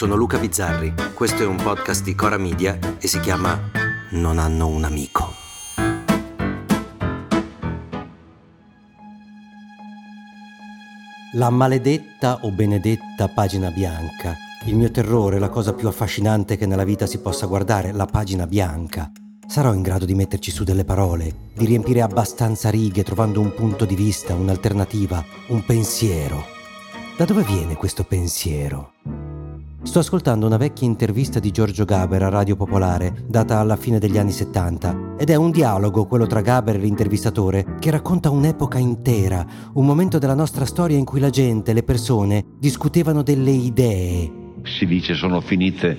sono Luca Bizzarri, questo è un podcast di Cora Media e si chiama Non hanno un amico. La maledetta o benedetta pagina bianca. Il mio terrore, la cosa più affascinante che nella vita si possa guardare, la pagina bianca. Sarò in grado di metterci su delle parole, di riempire abbastanza righe trovando un punto di vista, un'alternativa, un pensiero. Da dove viene questo pensiero? Sto ascoltando una vecchia intervista di Giorgio Gaber a Radio Popolare, data alla fine degli anni 70, ed è un dialogo, quello tra Gaber e l'intervistatore, che racconta un'epoca intera, un momento della nostra storia in cui la gente, le persone, discutevano delle idee. Si dice sono finite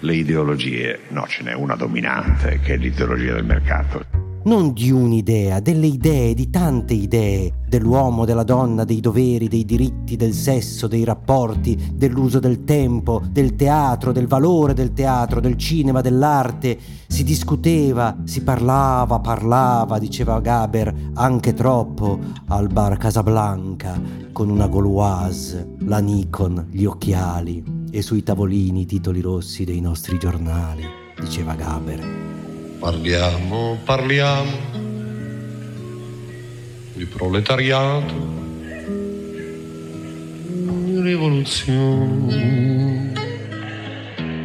le ideologie, no, ce n'è una dominante, che è l'ideologia del mercato non di un'idea, delle idee, di tante idee, dell'uomo, della donna, dei doveri, dei diritti, del sesso, dei rapporti, dell'uso del tempo, del teatro, del valore del teatro, del cinema, dell'arte. Si discuteva, si parlava, parlava, diceva Gaber, anche troppo, al bar Casablanca, con una Gauloise, la Nikon, gli occhiali e sui tavolini i titoli rossi dei nostri giornali, diceva Gaber. Parliamo, parliamo di proletariato, di rivoluzione.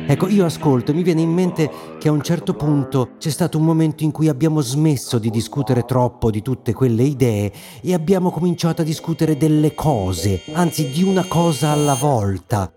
Ecco, io ascolto e mi viene in mente che a un certo punto c'è stato un momento in cui abbiamo smesso di discutere troppo di tutte quelle idee e abbiamo cominciato a discutere delle cose, anzi di una cosa alla volta.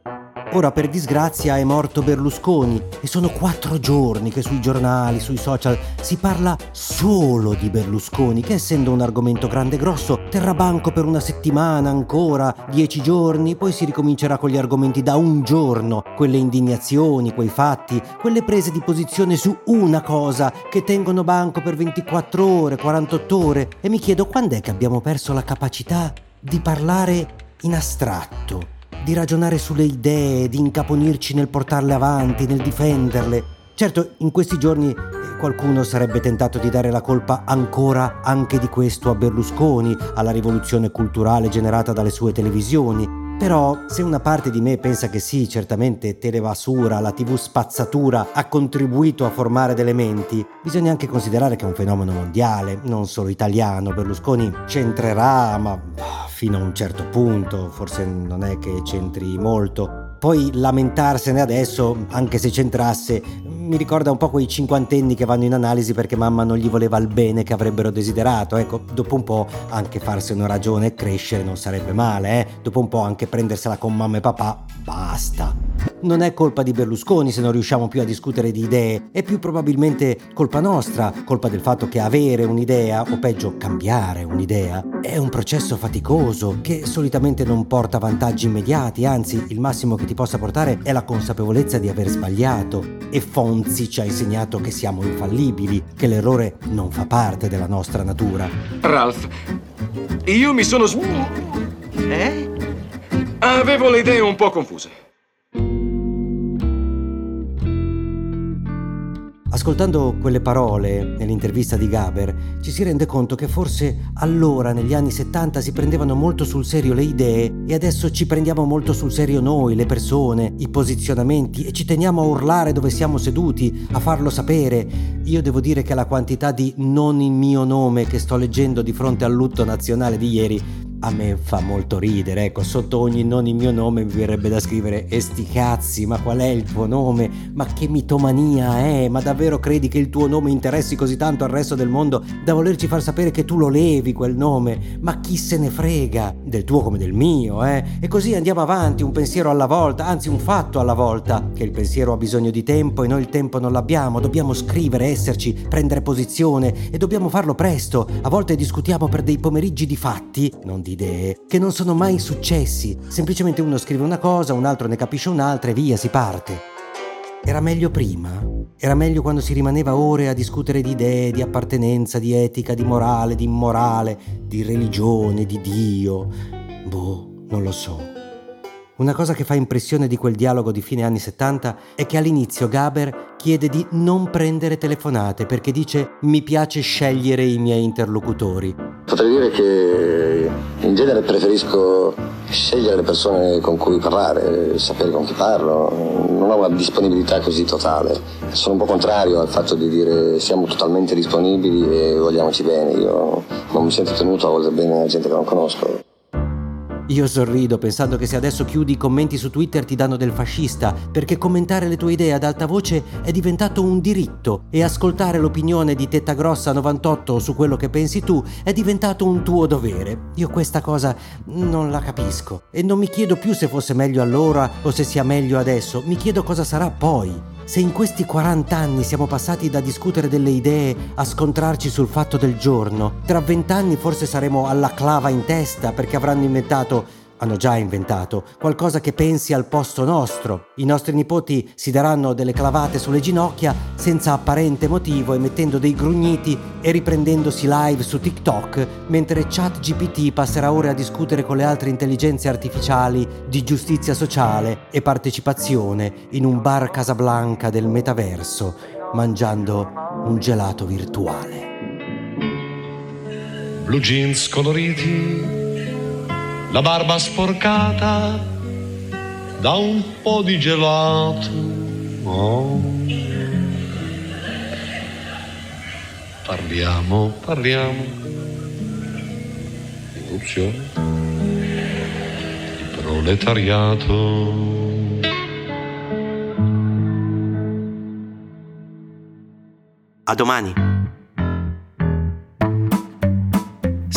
Ora per disgrazia è morto Berlusconi e sono quattro giorni che sui giornali, sui social si parla solo di Berlusconi, che essendo un argomento grande e grosso terrà banco per una settimana ancora, dieci giorni, poi si ricomincerà con gli argomenti da un giorno, quelle indignazioni, quei fatti, quelle prese di posizione su una cosa che tengono banco per 24 ore, 48 ore. E mi chiedo quando è che abbiamo perso la capacità di parlare in astratto di ragionare sulle idee, di incaponirci nel portarle avanti, nel difenderle. Certo, in questi giorni eh, qualcuno sarebbe tentato di dare la colpa ancora anche di questo a Berlusconi, alla rivoluzione culturale generata dalle sue televisioni. Però se una parte di me pensa che sì, certamente Televasura, la TV spazzatura ha contribuito a formare delle menti, bisogna anche considerare che è un fenomeno mondiale, non solo italiano. Berlusconi c'entrerà, ma fino a un certo punto, forse non è che c'entri molto. Poi lamentarsene adesso, anche se c'entrasse, mi ricorda un po' quei cinquantenni che vanno in analisi perché mamma non gli voleva il bene che avrebbero desiderato. Ecco, dopo un po' anche farsene ragione e crescere non sarebbe male, eh? Dopo un po' anche prendersela con mamma e papà, basta. Non è colpa di Berlusconi se non riusciamo più a discutere di idee, è più probabilmente colpa nostra, colpa del fatto che avere un'idea, o peggio cambiare un'idea, è un processo faticoso che solitamente non porta vantaggi immediati, anzi il massimo che ti possa portare è la consapevolezza di aver sbagliato. E Fonzi ci ha insegnato che siamo infallibili, che l'errore non fa parte della nostra natura. Ralph, io mi sono... Eh? Avevo le idee un po' confuse. Ascoltando quelle parole nell'intervista di Gaber, ci si rende conto che forse allora, negli anni 70, si prendevano molto sul serio le idee e adesso ci prendiamo molto sul serio noi, le persone, i posizionamenti e ci teniamo a urlare dove siamo seduti, a farlo sapere. Io devo dire che la quantità di non in mio nome che sto leggendo di fronte al lutto nazionale di ieri a me fa molto ridere, ecco, sotto ogni non il mio nome mi verrebbe da scrivere e sti cazzi, ma qual è il tuo nome? Ma che mitomania è? Ma davvero credi che il tuo nome interessi così tanto al resto del mondo da volerci far sapere che tu lo levi quel nome? Ma chi se ne frega? Del tuo come del mio, eh? E così andiamo avanti, un pensiero alla volta, anzi un fatto alla volta, che il pensiero ha bisogno di tempo e noi il tempo non l'abbiamo, dobbiamo scrivere, esserci, prendere posizione e dobbiamo farlo presto. A volte discutiamo per dei pomeriggi di fatti, non di di idee che non sono mai successi. Semplicemente uno scrive una cosa, un altro ne capisce un'altra e via, si parte. Era meglio prima? Era meglio quando si rimaneva ore a discutere di idee, di appartenenza, di etica, di morale, di immorale, di religione, di Dio. Boh, non lo so. Una cosa che fa impressione di quel dialogo di fine anni 70 è che all'inizio Gaber chiede di non prendere telefonate perché dice mi piace scegliere i miei interlocutori. Potrei dire che in genere preferisco scegliere le persone con cui parlare, sapere con chi parlo. Non ho una disponibilità così totale. Sono un po' contrario al fatto di dire siamo totalmente disponibili e vogliamoci bene. Io non mi sento tenuto a voler bene la gente che non conosco. Io sorrido pensando che se adesso chiudi i commenti su Twitter ti danno del fascista, perché commentare le tue idee ad alta voce è diventato un diritto e ascoltare l'opinione di Tetta Grossa 98 su quello che pensi tu è diventato un tuo dovere. Io questa cosa non la capisco e non mi chiedo più se fosse meglio allora o se sia meglio adesso, mi chiedo cosa sarà poi. Se in questi 40 anni siamo passati da discutere delle idee a scontrarci sul fatto del giorno, tra vent'anni forse saremo alla clava in testa perché avranno inventato hanno già inventato, qualcosa che pensi al posto nostro. I nostri nipoti si daranno delle clavate sulle ginocchia senza apparente motivo, emettendo dei grugniti e riprendendosi live su TikTok, mentre ChatGPT passerà ore a discutere con le altre intelligenze artificiali di giustizia sociale e partecipazione in un bar Casablanca del metaverso, mangiando un gelato virtuale. Blue jeans coloriti la barba sporcata da un po' di gelato. Oh. Parliamo, parliamo di corruzione, proletariato. A domani.